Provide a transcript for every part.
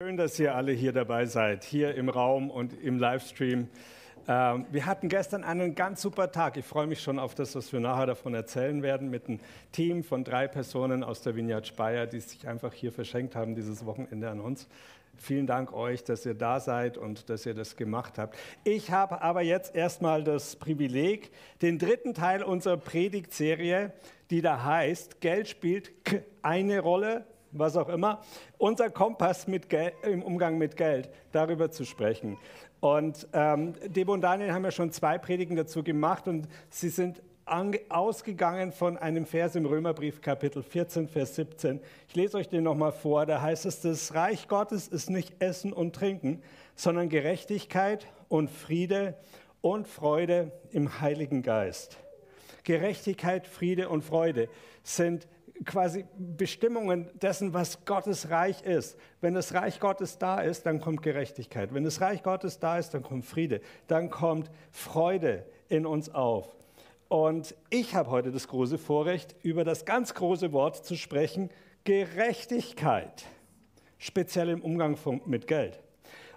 Schön, dass ihr alle hier dabei seid, hier im Raum und im Livestream. Ähm, wir hatten gestern einen ganz super Tag. Ich freue mich schon auf das, was wir nachher davon erzählen werden, mit einem Team von drei Personen aus der Vineyard Speyer, die sich einfach hier verschenkt haben dieses Wochenende an uns. Vielen Dank euch, dass ihr da seid und dass ihr das gemacht habt. Ich habe aber jetzt erstmal das Privileg, den dritten Teil unserer Predigtserie, die da heißt, Geld spielt eine Rolle, was auch immer, unser Kompass im Umgang mit Geld, darüber zu sprechen. Und ähm, Debo und Daniel haben ja schon zwei Predigen dazu gemacht und sie sind ausgegangen von einem Vers im Römerbrief Kapitel 14, Vers 17. Ich lese euch den nochmal vor. Da heißt es, das Reich Gottes ist nicht Essen und Trinken, sondern Gerechtigkeit und Friede und Freude im Heiligen Geist. Gerechtigkeit, Friede und Freude sind quasi Bestimmungen dessen, was Gottes Reich ist. Wenn das Reich Gottes da ist, dann kommt Gerechtigkeit. Wenn das Reich Gottes da ist, dann kommt Friede. Dann kommt Freude in uns auf. Und ich habe heute das große Vorrecht, über das ganz große Wort zu sprechen, Gerechtigkeit, speziell im Umgang mit Geld.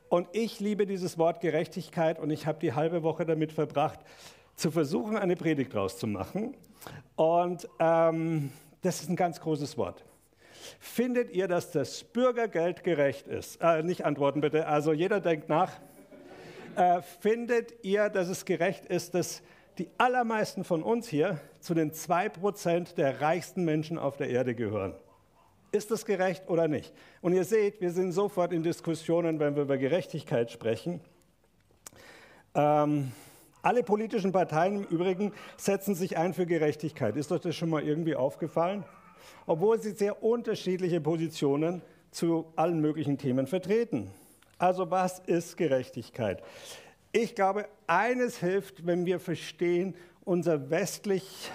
Und ich liebe dieses Wort Gerechtigkeit und ich habe die halbe Woche damit verbracht, zu versuchen, eine Predigt draus zu machen. Und ähm, das ist ein ganz großes Wort. Findet ihr, dass das Bürgergeld gerecht ist? Äh, nicht antworten bitte, also jeder denkt nach. Äh, findet ihr, dass es gerecht ist, dass die allermeisten von uns hier zu den 2% der reichsten Menschen auf der Erde gehören? Ist das gerecht oder nicht? Und ihr seht, wir sind sofort in Diskussionen, wenn wir über Gerechtigkeit sprechen. Ähm, alle politischen Parteien im Übrigen setzen sich ein für Gerechtigkeit. Ist euch das schon mal irgendwie aufgefallen? Obwohl sie sehr unterschiedliche Positionen zu allen möglichen Themen vertreten. Also was ist Gerechtigkeit? Ich glaube, eines hilft, wenn wir verstehen, unser, westlich,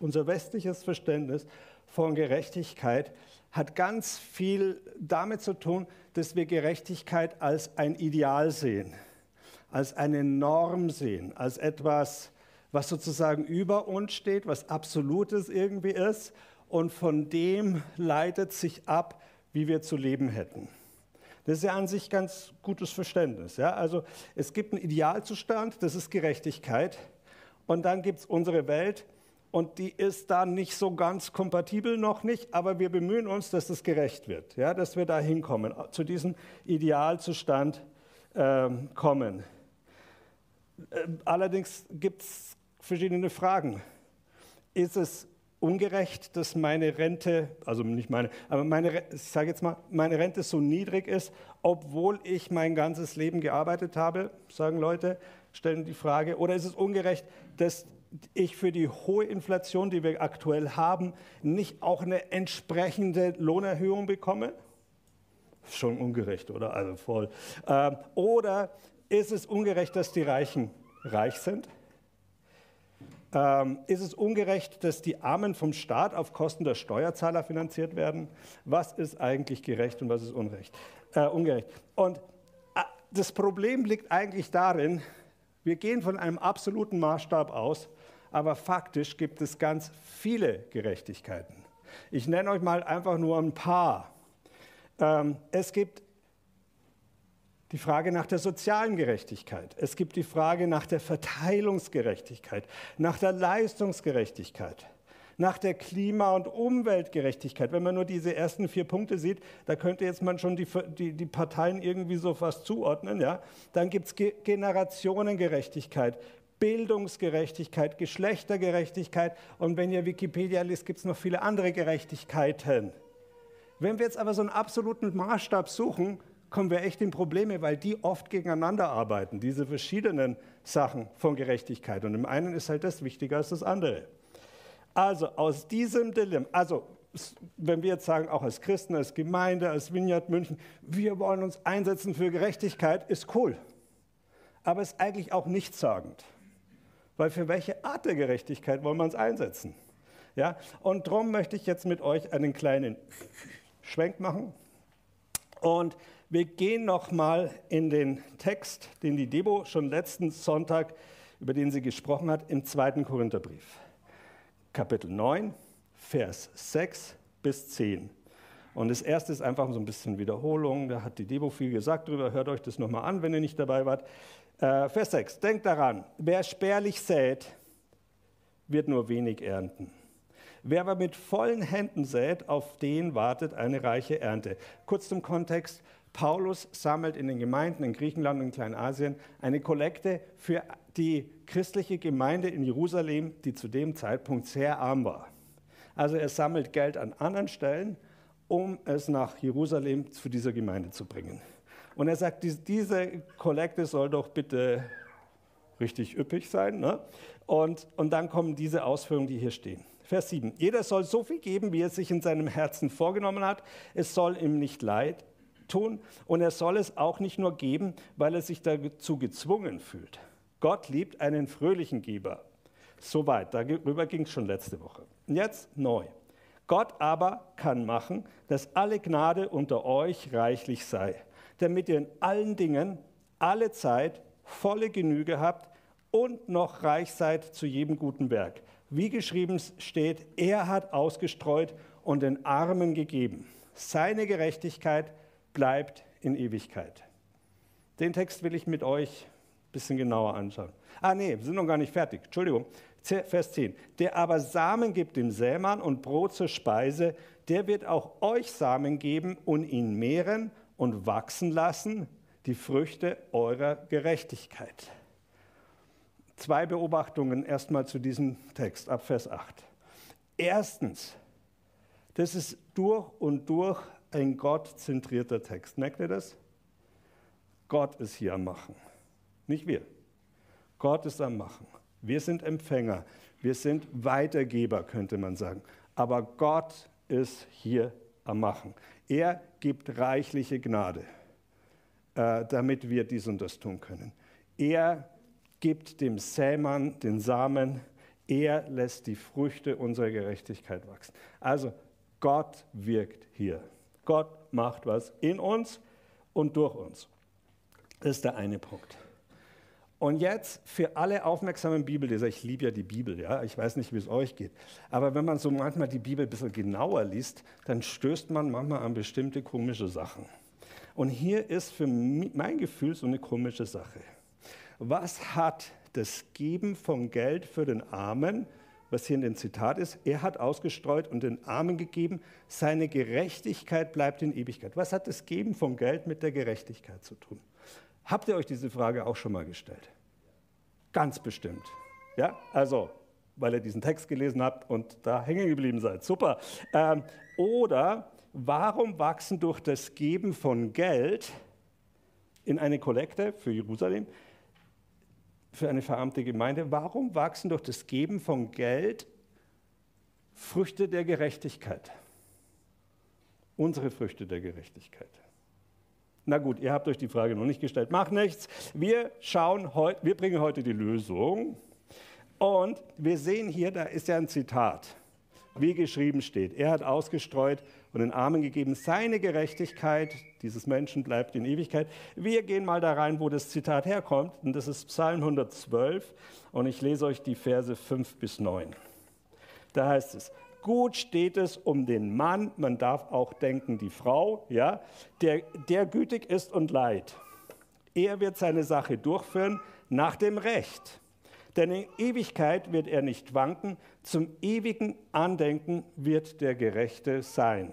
unser westliches Verständnis von Gerechtigkeit hat ganz viel damit zu tun, dass wir Gerechtigkeit als ein Ideal sehen als eine Norm sehen, als etwas, was sozusagen über uns steht, was absolutes irgendwie ist und von dem leitet sich ab, wie wir zu leben hätten. Das ist ja an sich ganz gutes Verständnis. Ja? Also es gibt einen Idealzustand, das ist Gerechtigkeit. Und dann gibt es unsere Welt und die ist da nicht so ganz kompatibel noch nicht, aber wir bemühen uns, dass es gerecht wird, ja? dass wir da hinkommen, zu diesem Idealzustand äh, kommen. Ähm, allerdings gibt es verschiedene Fragen. Ist es ungerecht, dass meine Rente, also nicht meine, aber meine, ich sage jetzt mal, meine Rente so niedrig ist, obwohl ich mein ganzes Leben gearbeitet habe, sagen Leute, stellen die Frage. Oder ist es ungerecht, dass ich für die hohe Inflation, die wir aktuell haben, nicht auch eine entsprechende Lohnerhöhung bekomme? Schon ungerecht, oder? Also voll. Ähm, oder ist es ungerecht, dass die Reichen reich sind? Ähm, ist es ungerecht, dass die Armen vom Staat auf Kosten der Steuerzahler finanziert werden? Was ist eigentlich gerecht und was ist unrecht, äh, ungerecht? Und äh, das Problem liegt eigentlich darin, wir gehen von einem absoluten Maßstab aus, aber faktisch gibt es ganz viele Gerechtigkeiten. Ich nenne euch mal einfach nur ein paar. Ähm, es gibt die Frage nach der sozialen Gerechtigkeit. Es gibt die Frage nach der Verteilungsgerechtigkeit, nach der Leistungsgerechtigkeit, nach der Klima- und Umweltgerechtigkeit. Wenn man nur diese ersten vier Punkte sieht, da könnte jetzt man schon die, die, die Parteien irgendwie so fast zuordnen. Ja? Dann gibt es Ge Generationengerechtigkeit, Bildungsgerechtigkeit, Geschlechtergerechtigkeit und wenn ihr Wikipedia liest, gibt es noch viele andere Gerechtigkeiten. Wenn wir jetzt aber so einen absoluten Maßstab suchen, kommen wir echt in Probleme, weil die oft gegeneinander arbeiten, diese verschiedenen Sachen von Gerechtigkeit. Und im einen ist halt das wichtiger als das andere. Also aus diesem Dilemma, also wenn wir jetzt sagen, auch als Christen, als Gemeinde, als Vineyard München, wir wollen uns einsetzen für Gerechtigkeit, ist cool. Aber ist eigentlich auch nichtssagend. Weil für welche Art der Gerechtigkeit wollen wir uns einsetzen? Ja? Und darum möchte ich jetzt mit euch einen kleinen Schwenk machen. Und wir gehen nochmal in den Text, den die Debo schon letzten Sonntag, über den sie gesprochen hat, im zweiten Korintherbrief. Kapitel 9, Vers 6 bis 10. Und das erste ist einfach so ein bisschen Wiederholung. Da hat die Debo viel gesagt drüber. Hört euch das nochmal an, wenn ihr nicht dabei wart. Äh, Vers 6. Denkt daran, wer spärlich sät, wird nur wenig ernten. Wer aber mit vollen Händen sät, auf den wartet eine reiche Ernte. Kurz zum Kontext. Paulus sammelt in den Gemeinden in Griechenland und Kleinasien eine Kollekte für die christliche Gemeinde in Jerusalem, die zu dem Zeitpunkt sehr arm war. Also er sammelt Geld an anderen Stellen, um es nach Jerusalem zu dieser Gemeinde zu bringen. Und er sagt, diese Kollekte soll doch bitte richtig üppig sein. Ne? Und, und dann kommen diese Ausführungen, die hier stehen. Vers 7. Jeder soll so viel geben, wie er sich in seinem Herzen vorgenommen hat. Es soll ihm nicht leid tun und er soll es auch nicht nur geben, weil er sich dazu gezwungen fühlt. Gott liebt einen fröhlichen Geber. Soweit, darüber ging es schon letzte Woche. Jetzt neu. Gott aber kann machen, dass alle Gnade unter euch reichlich sei, damit ihr in allen Dingen, alle Zeit, volle Genüge habt und noch reich seid zu jedem guten Werk wie geschrieben steht, er hat ausgestreut und den Armen gegeben. Seine Gerechtigkeit bleibt in Ewigkeit. Den Text will ich mit euch ein bisschen genauer anschauen. Ah nee, wir sind noch gar nicht fertig. Entschuldigung. Vers 10. Der aber Samen gibt dem Sämann und Brot zur Speise, der wird auch euch Samen geben und ihn mehren und wachsen lassen, die Früchte eurer Gerechtigkeit. Zwei Beobachtungen erstmal zu diesem Text ab Vers 8. Erstens, das ist durch und durch ein gottzentrierter Text. Merkt ihr das? Gott ist hier am Machen, nicht wir. Gott ist am Machen. Wir sind Empfänger, wir sind Weitergeber, könnte man sagen. Aber Gott ist hier am Machen. Er gibt reichliche Gnade, äh, damit wir dies und das tun können. Er gibt dem Sämann den Samen, er lässt die Früchte unserer Gerechtigkeit wachsen. Also Gott wirkt hier. Gott macht was in uns und durch uns. Das ist der eine Punkt. Und jetzt für alle aufmerksamen Bibelleser, ich liebe ja die Bibel, ja, ich weiß nicht, wie es euch geht, aber wenn man so manchmal die Bibel ein bisschen genauer liest, dann stößt man manchmal an bestimmte komische Sachen. Und hier ist für mein Gefühl so eine komische Sache was hat das Geben von Geld für den Armen, was hier in dem Zitat ist, er hat ausgestreut und den Armen gegeben, seine Gerechtigkeit bleibt in Ewigkeit. Was hat das Geben von Geld mit der Gerechtigkeit zu tun? Habt ihr euch diese Frage auch schon mal gestellt? Ganz bestimmt. Ja, also, weil ihr diesen Text gelesen habt und da hängen geblieben seid. Super. Ähm, oder warum wachsen durch das Geben von Geld in eine Kollekte für Jerusalem für eine verarmte Gemeinde, warum wachsen durch das Geben von Geld Früchte der Gerechtigkeit? Unsere Früchte der Gerechtigkeit. Na gut, ihr habt euch die Frage noch nicht gestellt. Macht nichts. Wir schauen heute, wir bringen heute die Lösung. Und wir sehen hier, da ist ja ein Zitat, wie geschrieben steht. Er hat ausgestreut und den Armen gegeben. Seine Gerechtigkeit dieses Menschen bleibt in Ewigkeit. Wir gehen mal da rein, wo das Zitat herkommt. Und das ist Psalm 112. Und ich lese euch die Verse 5 bis 9. Da heißt es, gut steht es um den Mann, man darf auch denken die Frau, ja, der, der gütig ist und leid. Er wird seine Sache durchführen nach dem Recht. Denn in Ewigkeit wird er nicht wanken, zum ewigen Andenken wird der Gerechte sein.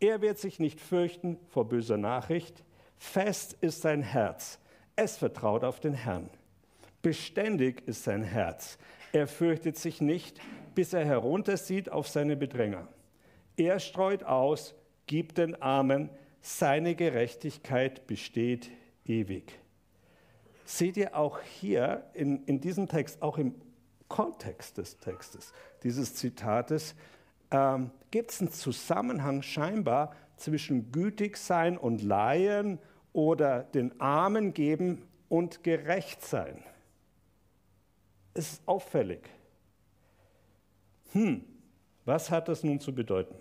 Er wird sich nicht fürchten vor böser Nachricht. Fest ist sein Herz. Es vertraut auf den Herrn. Beständig ist sein Herz. Er fürchtet sich nicht, bis er heruntersieht auf seine Bedränger. Er streut aus, gibt den Armen, seine Gerechtigkeit besteht ewig. Seht ihr auch hier in, in diesem Text, auch im Kontext des Textes, dieses Zitates, ähm, gibt es einen Zusammenhang scheinbar zwischen gütig sein und leihen oder den Armen geben und gerecht sein. Es ist auffällig. Hm, was hat das nun zu bedeuten?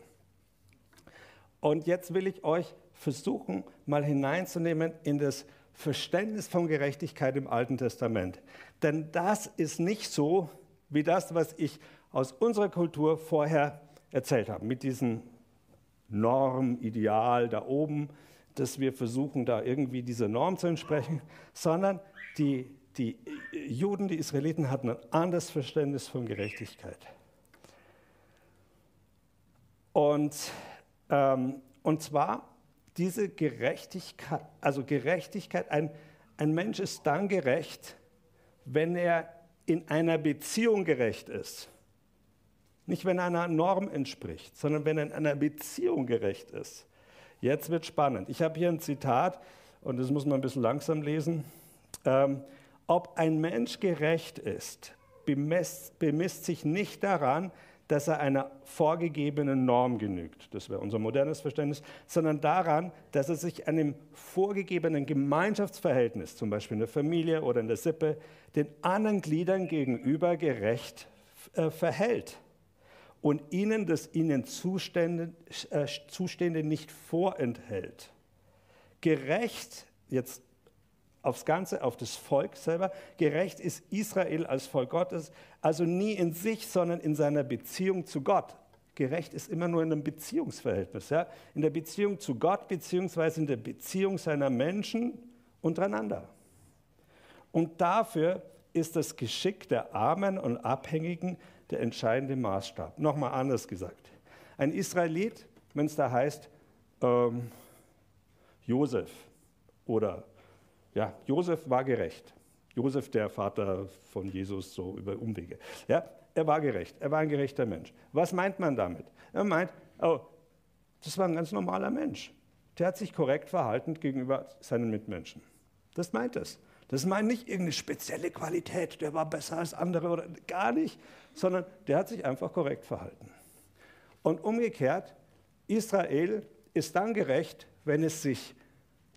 Und jetzt will ich euch versuchen, mal hineinzunehmen in das Verständnis von Gerechtigkeit im Alten Testament. Denn das ist nicht so wie das, was ich aus unserer Kultur vorher erzählt haben, mit diesen Norm, Ideal da oben, dass wir versuchen, da irgendwie dieser Norm zu entsprechen, sondern die, die Juden, die Israeliten hatten ein anderes Verständnis von Gerechtigkeit. Und, ähm, und zwar diese Gerechtigkeit, also Gerechtigkeit, ein, ein Mensch ist dann gerecht, wenn er in einer Beziehung gerecht ist. Nicht, wenn er einer Norm entspricht, sondern wenn er in einer Beziehung gerecht ist. Jetzt wird spannend. Ich habe hier ein Zitat, und das muss man ein bisschen langsam lesen. Ähm, ob ein Mensch gerecht ist, bemisst, bemisst sich nicht daran, dass er einer vorgegebenen Norm genügt, das wäre unser modernes Verständnis, sondern daran, dass er sich einem vorgegebenen Gemeinschaftsverhältnis, zum Beispiel in der Familie oder in der Sippe, den anderen Gliedern gegenüber gerecht äh, verhält und ihnen das ihnen Zustände, äh, Zustände nicht vorenthält. Gerecht, jetzt aufs Ganze, auf das Volk selber. Gerecht ist Israel als Volk Gottes, also nie in sich, sondern in seiner Beziehung zu Gott. Gerecht ist immer nur in einem Beziehungsverhältnis, ja? in der Beziehung zu Gott beziehungsweise in der Beziehung seiner Menschen untereinander. Und dafür ist das Geschick der Armen und Abhängigen der entscheidende Maßstab. Nochmal anders gesagt. Ein Israelit, wenn es da heißt, ähm, Josef oder ja, Josef war gerecht. Josef, der Vater von Jesus, so über Umwege. Ja, er war gerecht. Er war ein gerechter Mensch. Was meint man damit? Er meint, oh, das war ein ganz normaler Mensch. Der hat sich korrekt verhalten gegenüber seinen Mitmenschen. Das meint es. Das meint nicht irgendeine spezielle Qualität, der war besser als andere oder gar nicht, sondern der hat sich einfach korrekt verhalten. Und umgekehrt, Israel ist dann gerecht, wenn es sich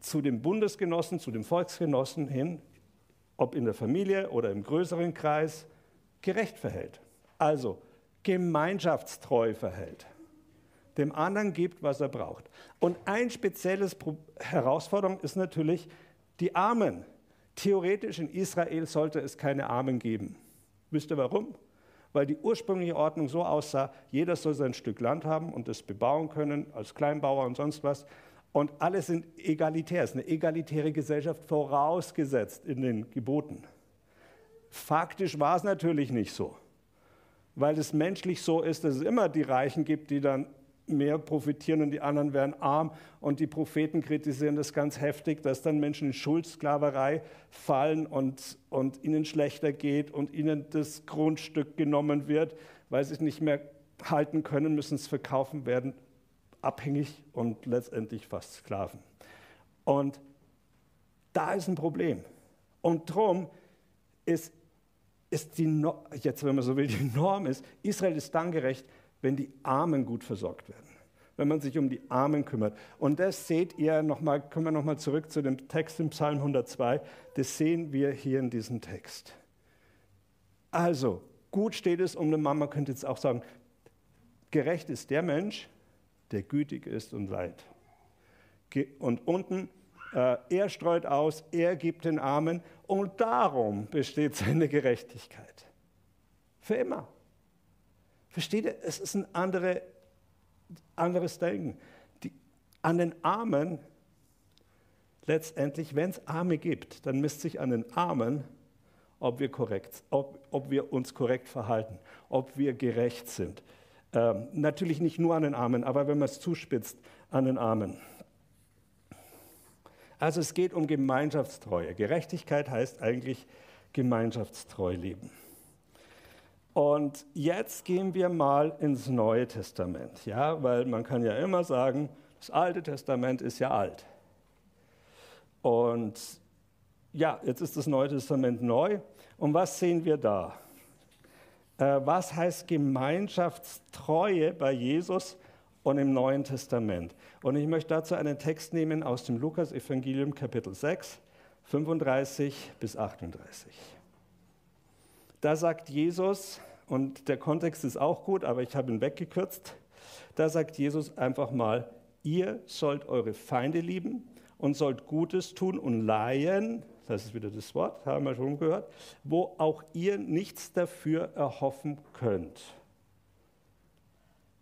zu dem Bundesgenossen, zu dem Volksgenossen hin, ob in der Familie oder im größeren Kreis, gerecht verhält. Also gemeinschaftstreu verhält. Dem anderen gibt, was er braucht. Und ein spezielles Herausforderung ist natürlich die Armen. Theoretisch in Israel sollte es keine Armen geben. Wisst ihr warum? Weil die ursprüngliche Ordnung so aussah, jeder soll sein Stück Land haben und es bebauen können als Kleinbauer und sonst was. Und alle sind egalitär. Es ist eine egalitäre Gesellschaft vorausgesetzt in den Geboten. Faktisch war es natürlich nicht so, weil es menschlich so ist, dass es immer die Reichen gibt, die dann mehr profitieren und die anderen werden arm. Und die Propheten kritisieren das ganz heftig, dass dann Menschen in Schuldsklaverei fallen und, und ihnen schlechter geht und ihnen das Grundstück genommen wird, weil sie es nicht mehr halten können, müssen es verkaufen werden abhängig und letztendlich fast Sklaven. Und da ist ein Problem. Und darum ist, ist die, jetzt wenn man so will, die Norm ist, Israel ist dann gerecht, wenn die Armen gut versorgt werden, wenn man sich um die Armen kümmert. Und das seht ihr nochmal, kommen wir nochmal zurück zu dem Text im Psalm 102, das sehen wir hier in diesem Text. Also, gut steht es um eine Mama, könnte jetzt auch sagen, gerecht ist der Mensch, der gütig ist und leid. Und unten, äh, er streut aus, er gibt den Armen und darum besteht seine Gerechtigkeit. Für immer. Versteht ihr? Es ist ein andere, anderes Denken. Die, an den Armen, letztendlich, wenn es Arme gibt, dann misst sich an den Armen, ob wir, korrekt, ob, ob wir uns korrekt verhalten, ob wir gerecht sind. Ähm, natürlich nicht nur an den Armen, aber wenn man es zuspitzt, an den Armen. Also es geht um Gemeinschaftstreue. Gerechtigkeit heißt eigentlich gemeinschaftstreu leben. Und jetzt gehen wir mal ins Neue Testament, ja, weil man kann ja immer sagen, das Alte Testament ist ja alt. Und ja, jetzt ist das Neue Testament neu. Und was sehen wir da? Äh, was heißt Gemeinschaftstreue bei Jesus und im Neuen Testament. Und ich möchte dazu einen Text nehmen aus dem Lukas-Evangelium, Kapitel 6, 35 bis 38. Da sagt Jesus, und der Kontext ist auch gut, aber ich habe ihn weggekürzt, da sagt Jesus einfach mal, ihr sollt eure Feinde lieben und sollt Gutes tun und leihen, das ist wieder das Wort, haben wir schon gehört, wo auch ihr nichts dafür erhoffen könnt.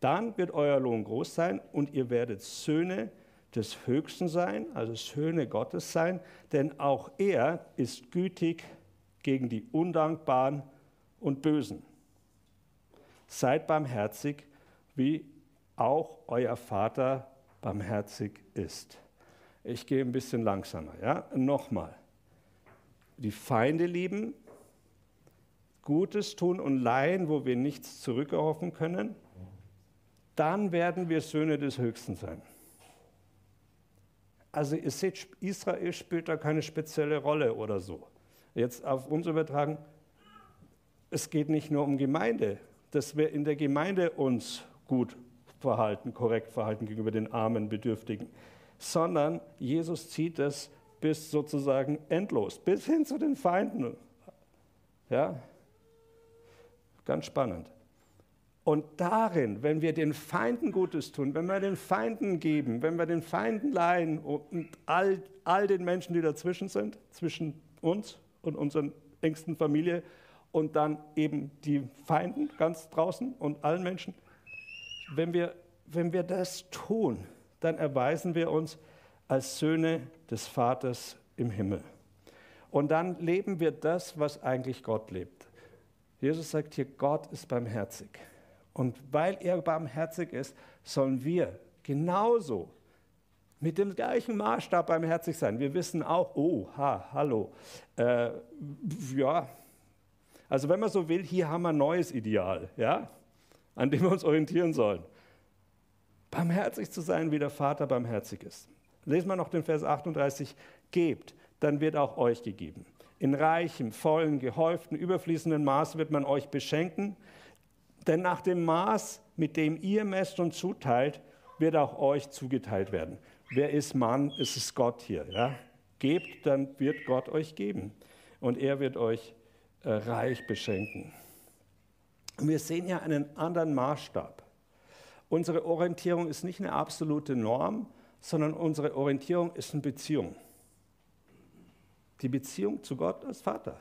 Dann wird euer Lohn groß sein und ihr werdet Söhne des Höchsten sein, also Söhne Gottes sein, denn auch er ist gütig gegen die Undankbaren und Bösen. Seid barmherzig, wie auch euer Vater barmherzig ist. Ich gehe ein bisschen langsamer. Ja? Nochmal. Die Feinde lieben, Gutes tun und leihen, wo wir nichts zurückerhoffen können, dann werden wir Söhne des Höchsten sein. Also ihr seht, Israel spielt da keine spezielle Rolle oder so. Jetzt auf uns übertragen, es geht nicht nur um Gemeinde, dass wir in der Gemeinde uns gut verhalten, korrekt verhalten gegenüber den armen Bedürftigen, sondern Jesus zieht es bis sozusagen endlos, bis hin zu den Feinden. Ja, ganz spannend. Und darin, wenn wir den Feinden Gutes tun, wenn wir den Feinden geben, wenn wir den Feinden leihen und all, all den Menschen, die dazwischen sind, zwischen uns und unserer engsten Familie und dann eben die Feinden ganz draußen und allen Menschen, wenn wir, wenn wir das tun, dann erweisen wir uns als Söhne des Vaters im Himmel. Und dann leben wir das, was eigentlich Gott lebt. Jesus sagt hier, Gott ist barmherzig. Und weil er barmherzig ist, sollen wir genauso mit dem gleichen Maßstab barmherzig sein. Wir wissen auch, oh, ha, hallo. Äh, ja, also wenn man so will, hier haben wir ein neues Ideal, ja, an dem wir uns orientieren sollen. Barmherzig zu sein, wie der Vater barmherzig ist. Lesen wir noch den Vers 38. Gebt, dann wird auch euch gegeben. In reichem, vollen, gehäuften, überfließenden Maß wird man euch beschenken. Denn nach dem Maß, mit dem ihr messt und zuteilt, wird auch euch zugeteilt werden. Wer ist Mann? Es ist Gott hier. Ja? Gebt, dann wird Gott euch geben. Und er wird euch äh, reich beschenken. Und wir sehen ja einen anderen Maßstab. Unsere Orientierung ist nicht eine absolute Norm, sondern unsere Orientierung ist eine Beziehung. Die Beziehung zu Gott als Vater.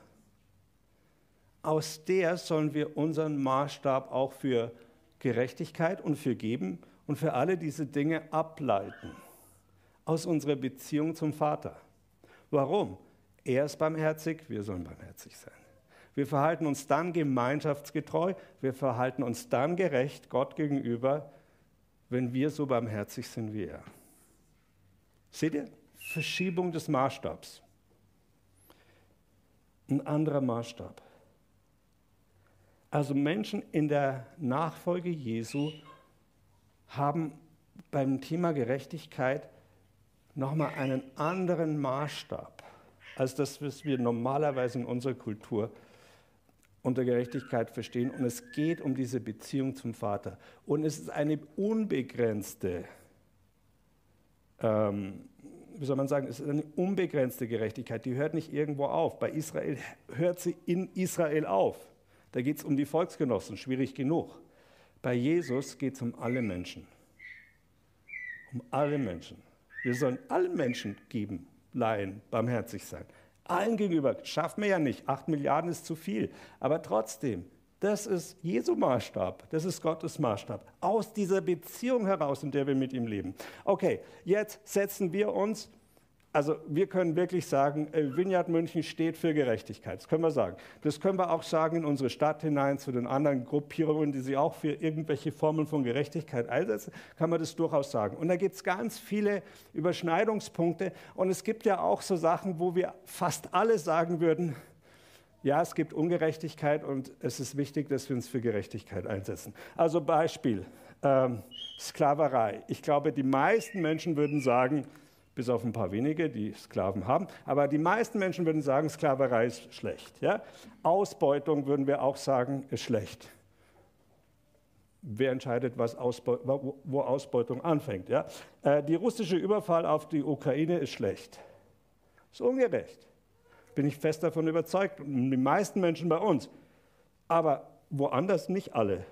Aus der sollen wir unseren Maßstab auch für Gerechtigkeit und für Geben und für alle diese Dinge ableiten. Aus unserer Beziehung zum Vater. Warum? Er ist barmherzig, wir sollen barmherzig sein. Wir verhalten uns dann gemeinschaftsgetreu, wir verhalten uns dann gerecht Gott gegenüber, wenn wir so barmherzig sind wie er. Seht ihr? Verschiebung des Maßstabs. Ein anderer Maßstab. Also Menschen in der Nachfolge Jesu haben beim Thema Gerechtigkeit nochmal einen anderen Maßstab als das, was wir normalerweise in unserer Kultur unter Gerechtigkeit verstehen. Und es geht um diese Beziehung zum Vater. Und es ist eine unbegrenzte, ähm, wie soll man sagen, es ist eine unbegrenzte Gerechtigkeit. Die hört nicht irgendwo auf. Bei Israel hört sie in Israel auf. Da geht es um die Volksgenossen, schwierig genug. Bei Jesus geht es um alle Menschen. Um alle Menschen. Wir sollen allen Menschen geben, leihen, barmherzig sein allen gegenüber. Schaffen wir ja nicht. Acht Milliarden ist zu viel. Aber trotzdem, das ist Jesu Maßstab. Das ist Gottes Maßstab. Aus dieser Beziehung heraus, in der wir mit ihm leben. Okay, jetzt setzen wir uns also wir können wirklich sagen, äh, Vineyard München steht für Gerechtigkeit. Das können wir sagen. Das können wir auch sagen in unsere Stadt hinein zu den anderen Gruppierungen, die sich auch für irgendwelche Formen von Gerechtigkeit einsetzen, kann man das durchaus sagen. Und da gibt es ganz viele Überschneidungspunkte. Und es gibt ja auch so Sachen, wo wir fast alle sagen würden, ja, es gibt Ungerechtigkeit und es ist wichtig, dass wir uns für Gerechtigkeit einsetzen. Also Beispiel, ähm, Sklaverei. Ich glaube, die meisten Menschen würden sagen, bis auf ein paar wenige, die Sklaven haben. Aber die meisten Menschen würden sagen, Sklaverei ist schlecht. Ja? Ausbeutung würden wir auch sagen, ist schlecht. Wer entscheidet, was Ausbe wo Ausbeutung anfängt? Ja? Äh, die russische Überfall auf die Ukraine ist schlecht. Ist ungerecht. Bin ich fest davon überzeugt. Die meisten Menschen bei uns. Aber woanders nicht alle.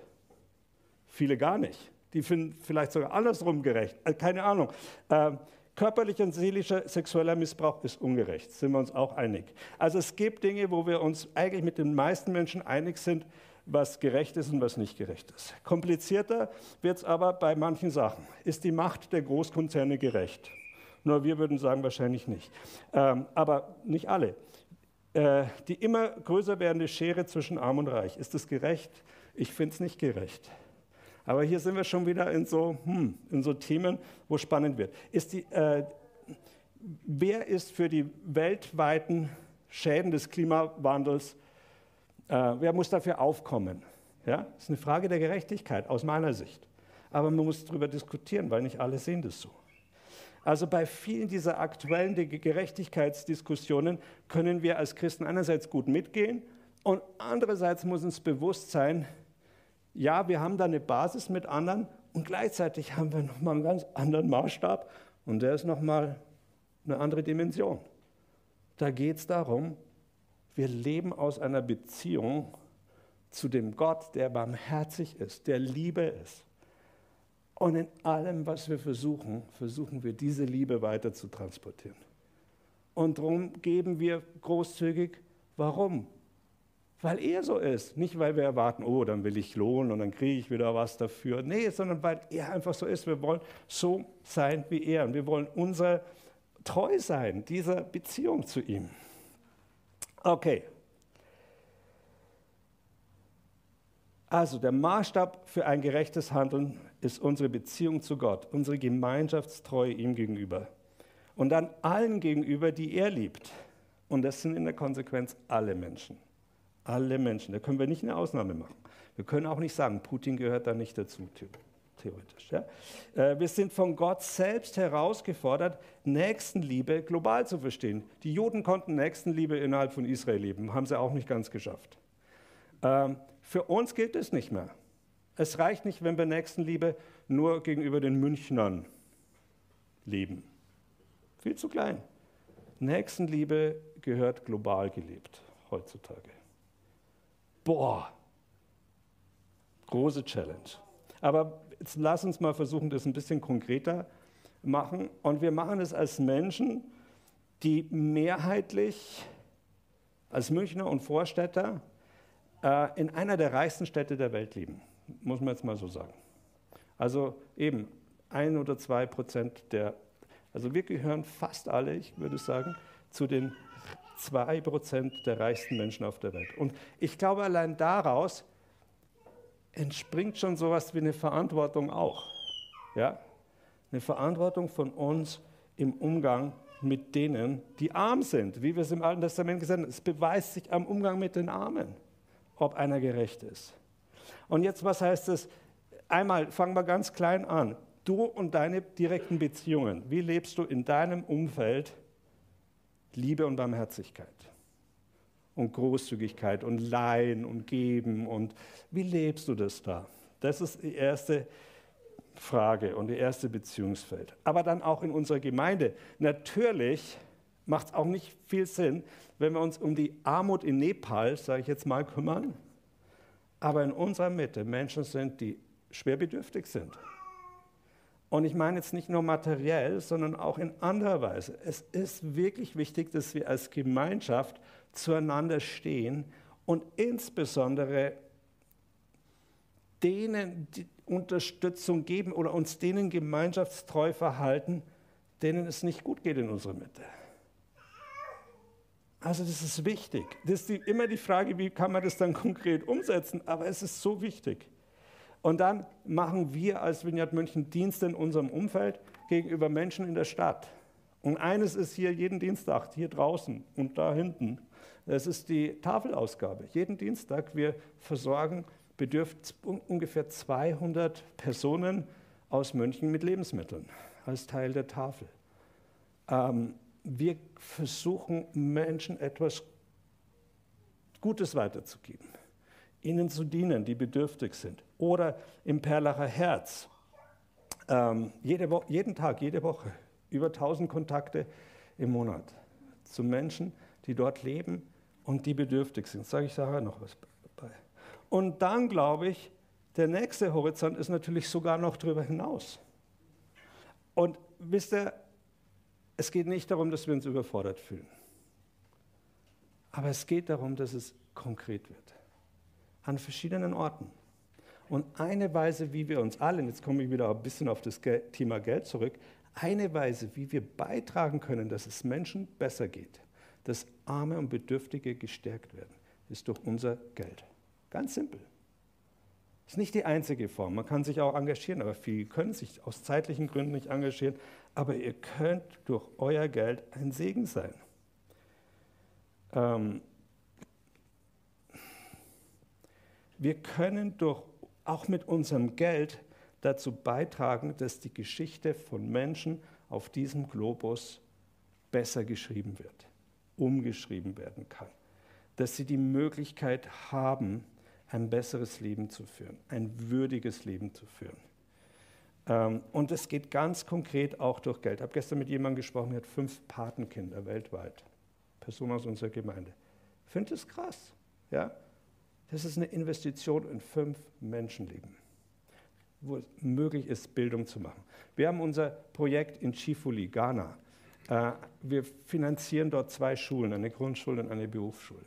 Viele gar nicht. Die finden vielleicht sogar andersrum gerecht. Äh, keine Ahnung. Ähm, Körperlicher und seelischer sexueller Missbrauch ist ungerecht, sind wir uns auch einig. Also es gibt Dinge, wo wir uns eigentlich mit den meisten Menschen einig sind, was gerecht ist und was nicht gerecht ist. Komplizierter wird es aber bei manchen Sachen. Ist die Macht der Großkonzerne gerecht? Nur wir würden sagen, wahrscheinlich nicht. Ähm, aber nicht alle. Äh, die immer größer werdende Schere zwischen Arm und Reich, ist das gerecht? Ich finde es nicht gerecht. Aber hier sind wir schon wieder in so, hm, in so Themen, wo spannend wird. Ist die, äh, wer ist für die weltweiten Schäden des Klimawandels, äh, wer muss dafür aufkommen? Ja? Ist eine Frage der Gerechtigkeit aus meiner Sicht. Aber man muss darüber diskutieren, weil nicht alle sehen das so. Also bei vielen dieser aktuellen Gerechtigkeitsdiskussionen können wir als Christen einerseits gut mitgehen und andererseits muss uns bewusst sein, ja, wir haben da eine Basis mit anderen und gleichzeitig haben wir nochmal einen ganz anderen Maßstab und der ist nochmal eine andere Dimension. Da geht es darum, wir leben aus einer Beziehung zu dem Gott, der barmherzig ist, der Liebe ist. Und in allem, was wir versuchen, versuchen wir diese Liebe weiter zu transportieren. Und darum geben wir großzügig. Warum? Weil er so ist. Nicht, weil wir erwarten, oh, dann will ich lohnen und dann kriege ich wieder was dafür. Nee, sondern weil er einfach so ist. Wir wollen so sein wie er. Und wir wollen unser treu sein, dieser Beziehung zu ihm. Okay. Also der Maßstab für ein gerechtes Handeln ist unsere Beziehung zu Gott, unsere Gemeinschaftstreue ihm gegenüber. Und dann allen gegenüber, die er liebt. Und das sind in der Konsequenz alle Menschen. Alle Menschen. Da können wir nicht eine Ausnahme machen. Wir können auch nicht sagen, Putin gehört da nicht dazu, theoretisch. Ja? Äh, wir sind von Gott selbst herausgefordert, Nächstenliebe global zu verstehen. Die Juden konnten Nächstenliebe innerhalb von Israel leben, haben sie auch nicht ganz geschafft. Ähm, für uns gilt es nicht mehr. Es reicht nicht, wenn wir Nächstenliebe nur gegenüber den Münchnern leben. Viel zu klein. Nächstenliebe gehört global gelebt heutzutage. Boah, große Challenge. Aber jetzt lass uns mal versuchen, das ein bisschen konkreter machen. Und wir machen es als Menschen, die mehrheitlich als Münchner und Vorstädter äh, in einer der reichsten Städte der Welt leben muss man jetzt mal so sagen. Also eben ein oder zwei Prozent der, also wir gehören fast alle, ich würde sagen, zu den zwei Prozent der reichsten Menschen auf der Welt. Und ich glaube, allein daraus entspringt schon sowas wie eine Verantwortung auch. Ja? Eine Verantwortung von uns im Umgang mit denen, die arm sind, wie wir es im Alten Testament gesagt haben. Es beweist sich am Umgang mit den Armen, ob einer gerecht ist. Und jetzt, was heißt es? Einmal fangen wir ganz klein an. Du und deine direkten Beziehungen. Wie lebst du in deinem Umfeld Liebe und Barmherzigkeit? Und Großzügigkeit und Leihen und Geben und wie lebst du das da? Das ist die erste Frage und die erste Beziehungsfeld. Aber dann auch in unserer Gemeinde. Natürlich macht es auch nicht viel Sinn, wenn wir uns um die Armut in Nepal, sage ich jetzt mal, kümmern aber in unserer Mitte Menschen sind, die schwer bedürftig sind. Und ich meine jetzt nicht nur materiell, sondern auch in anderer Weise. Es ist wirklich wichtig, dass wir als Gemeinschaft zueinander stehen und insbesondere denen die Unterstützung geben oder uns denen gemeinschaftstreu verhalten, denen es nicht gut geht in unserer Mitte. Also das ist wichtig. Das ist die, immer die Frage, wie kann man das dann konkret umsetzen, aber es ist so wichtig. Und dann machen wir als Vineyard München Dienste in unserem Umfeld gegenüber Menschen in der Stadt. Und eines ist hier jeden Dienstag, hier draußen und da hinten, das ist die Tafelausgabe. Jeden Dienstag, wir versorgen bedürft ungefähr 200 Personen aus München mit Lebensmitteln als Teil der Tafel. Ähm, wir versuchen Menschen etwas Gutes weiterzugeben, ihnen zu dienen, die bedürftig sind. Oder im Perlacher Herz, ähm, jede jeden Tag, jede Woche, über 1000 Kontakte im Monat zu Menschen, die dort leben und die bedürftig sind. Sage ich nachher noch was bei. Und dann glaube ich, der nächste Horizont ist natürlich sogar noch darüber hinaus. Und wisst ihr, es geht nicht darum, dass wir uns überfordert fühlen. Aber es geht darum, dass es konkret wird. An verschiedenen Orten. Und eine Weise, wie wir uns alle, jetzt komme ich wieder ein bisschen auf das Thema Geld zurück, eine Weise, wie wir beitragen können, dass es Menschen besser geht, dass Arme und Bedürftige gestärkt werden, ist durch unser Geld. Ganz simpel. Ist nicht die einzige Form. Man kann sich auch engagieren, aber viele können sich aus zeitlichen Gründen nicht engagieren. Aber ihr könnt durch euer Geld ein Segen sein. Ähm wir können durch, auch mit unserem Geld dazu beitragen, dass die Geschichte von Menschen auf diesem Globus besser geschrieben wird, umgeschrieben werden kann. Dass sie die Möglichkeit haben, ein besseres Leben zu führen, ein würdiges Leben zu führen. Ähm, und es geht ganz konkret auch durch Geld. Ich habe gestern mit jemandem gesprochen, der hat fünf Patenkinder weltweit. Person aus unserer Gemeinde. Ich finde das krass. Ja? Das ist eine Investition in fünf Menschenleben, wo es möglich ist, Bildung zu machen. Wir haben unser Projekt in Chifuli, Ghana. Äh, wir finanzieren dort zwei Schulen, eine Grundschule und eine Berufsschule.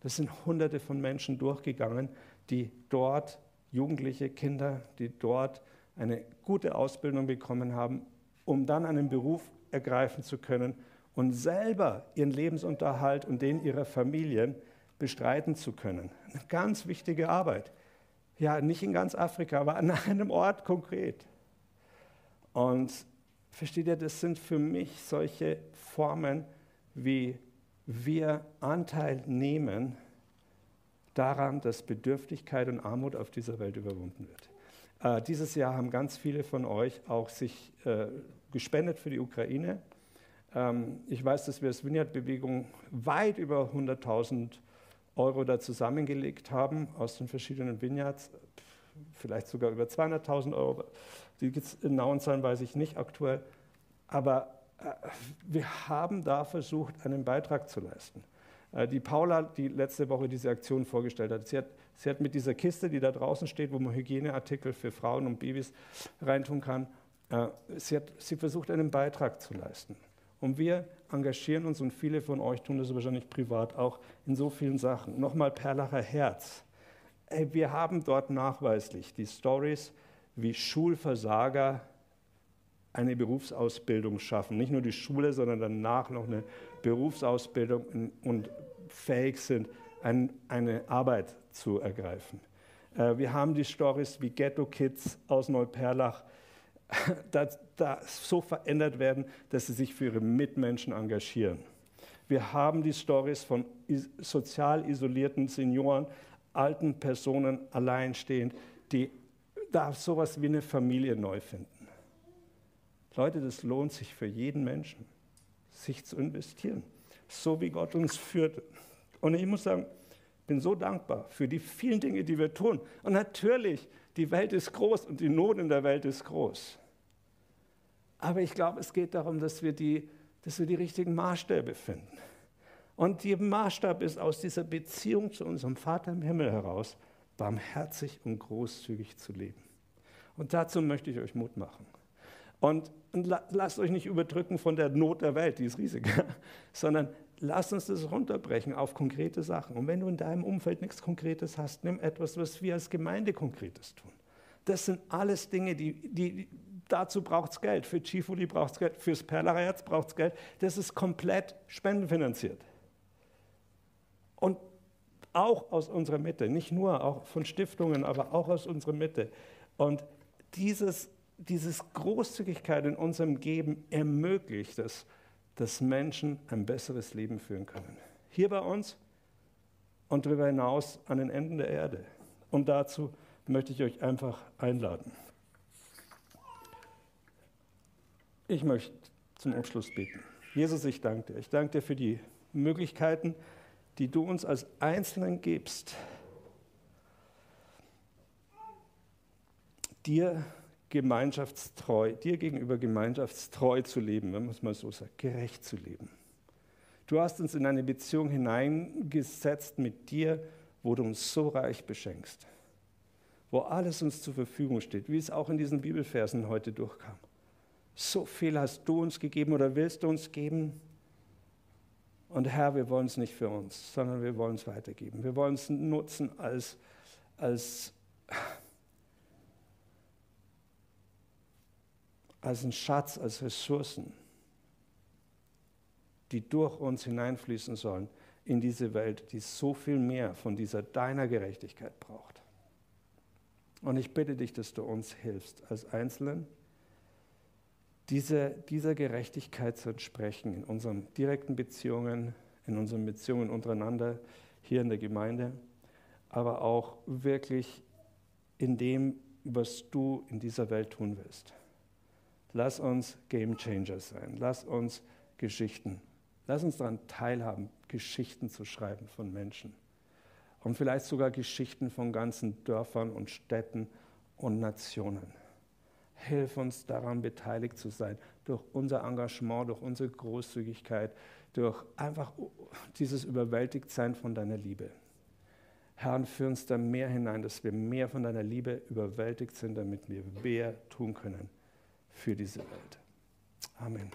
Das sind hunderte von Menschen durchgegangen, die dort, Jugendliche, Kinder, die dort eine gute Ausbildung bekommen haben, um dann einen Beruf ergreifen zu können und selber ihren Lebensunterhalt und den ihrer Familien bestreiten zu können. Eine ganz wichtige Arbeit. Ja, nicht in ganz Afrika, aber an einem Ort konkret. Und versteht ihr, das sind für mich solche Formen, wie wir Anteil nehmen daran, dass Bedürftigkeit und Armut auf dieser Welt überwunden wird. Äh, dieses Jahr haben ganz viele von euch auch sich äh, gespendet für die Ukraine. Ähm, ich weiß, dass wir als Vineyard-Bewegung weit über 100.000 Euro da zusammengelegt haben aus den verschiedenen Vineyards, vielleicht sogar über 200.000 Euro. Die genauen Zahlen weiß ich nicht aktuell. Aber äh, wir haben da versucht, einen Beitrag zu leisten. Äh, die Paula, die letzte Woche diese Aktion vorgestellt hat, sie hat, sie hat mit dieser Kiste, die da draußen steht, wo man Hygieneartikel für Frauen und Babys reintun kann, äh, sie hat sie versucht, einen Beitrag zu leisten. Und wir engagieren uns und viele von euch tun das wahrscheinlich privat auch in so vielen Sachen. Nochmal Perlacher Herz. Wir haben dort nachweislich die Stories, wie Schulversager eine Berufsausbildung schaffen. Nicht nur die Schule, sondern danach noch eine Berufsausbildung und fähig sind, ein, eine Arbeit zu ergreifen. Äh, wir haben die Stories wie Ghetto Kids aus Neuperlach, da, da so verändert werden, dass sie sich für ihre Mitmenschen engagieren. Wir haben die Stories von sozial isolierten Senioren, alten Personen, alleinstehend, die da sowas wie eine Familie neu finden. Leute, das lohnt sich für jeden Menschen, sich zu investieren, so wie Gott uns führt. Und ich muss sagen, bin so dankbar für die vielen Dinge, die wir tun. Und natürlich, die Welt ist groß und die Not in der Welt ist groß. Aber ich glaube, es geht darum, dass wir die, dass wir die richtigen Maßstäbe finden. Und der Maßstab ist aus dieser Beziehung zu unserem Vater im Himmel heraus, barmherzig und großzügig zu leben. Und dazu möchte ich euch Mut machen. Und, und lasst euch nicht überdrücken von der Not der Welt, die ist riesig, sondern lasst uns das runterbrechen auf konkrete Sachen. Und wenn du in deinem Umfeld nichts Konkretes hast, nimm etwas, was wir als Gemeinde Konkretes tun. Das sind alles Dinge, die, die dazu braucht es Geld. Für Chifuli braucht es Geld, fürs Perlerherz braucht es Geld. Das ist komplett spendenfinanziert. Und auch aus unserer Mitte, nicht nur auch von Stiftungen, aber auch aus unserer Mitte. Und dieses diese Großzügigkeit in unserem Geben ermöglicht es, dass Menschen ein besseres Leben führen können. Hier bei uns und darüber hinaus an den Enden der Erde. Und dazu möchte ich euch einfach einladen. Ich möchte zum Abschluss beten. Jesus, ich danke dir. Ich danke dir für die Möglichkeiten, die du uns als Einzelnen gibst, dir gemeinschaftstreu, dir gegenüber gemeinschaftstreu zu leben, wenn man es mal so sagt, gerecht zu leben. Du hast uns in eine Beziehung hineingesetzt mit dir, wo du uns so reich beschenkst, wo alles uns zur Verfügung steht, wie es auch in diesen Bibelversen heute durchkam. So viel hast du uns gegeben oder willst du uns geben. Und Herr, wir wollen es nicht für uns, sondern wir wollen es weitergeben. Wir wollen es nutzen als als, als ein Schatz, als Ressourcen, die durch uns hineinfließen sollen in diese Welt, die so viel mehr von dieser deiner Gerechtigkeit braucht. Und ich bitte dich, dass du uns hilfst als Einzelnen, diese, dieser Gerechtigkeit zu entsprechen in unseren direkten Beziehungen, in unseren Beziehungen untereinander, hier in der Gemeinde, aber auch wirklich in dem, was du in dieser Welt tun willst. Lass uns Game Changer sein. Lass uns Geschichten. Lass uns daran teilhaben, Geschichten zu schreiben von Menschen. Und vielleicht sogar Geschichten von ganzen Dörfern und Städten und Nationen. Hilf uns daran beteiligt zu sein, durch unser Engagement, durch unsere Großzügigkeit, durch einfach dieses Überwältigtsein von deiner Liebe. Herr, führ uns da mehr hinein, dass wir mehr von deiner Liebe überwältigt sind, damit wir mehr tun können für diese Welt. Amen.